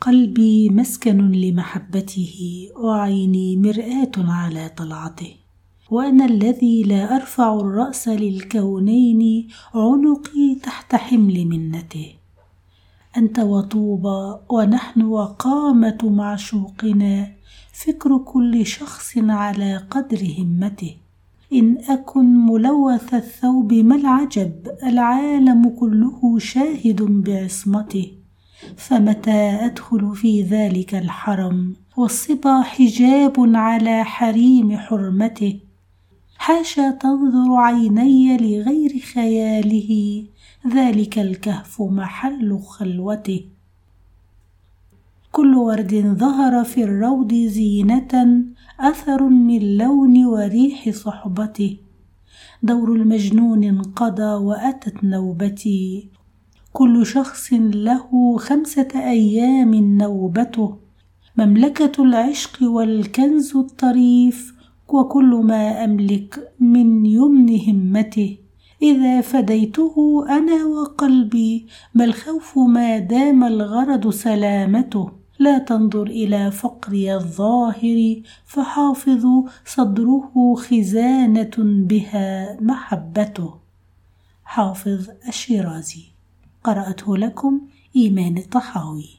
قلبي مسكن لمحبته وعيني مرآة على طلعته. وأنا الذي لا أرفع الرأس للكونين عنقي تحت حمل منته. أنت وطوبى ونحن وقامة معشوقنا فكر كل شخص على قدر همته. إن أكن ملوث الثوب ما العجب العالم كله شاهد بعصمته. فمتى أدخل في ذلك الحرم؟ والصبا حجاب على حريم حرمته. حاشا تنظر عيني لغير خياله. ذلك الكهف محل خلوته. كل ورد ظهر في الروض زينة أثر من لون وريح صحبته. دور المجنون انقضى وأتت نوبتي. كل شخص له خمسة أيام نوبته. مملكة العشق والكنز الطريف وكل ما أملك من يمن همته. إذا فديته أنا وقلبي ما الخوف ما دام الغرض سلامته. لا تنظر إلى فقري الظاهر فحافظ صدره خزانة بها محبته. حافظ الشيرازي. قرأته لكم إيمان الطحاوي.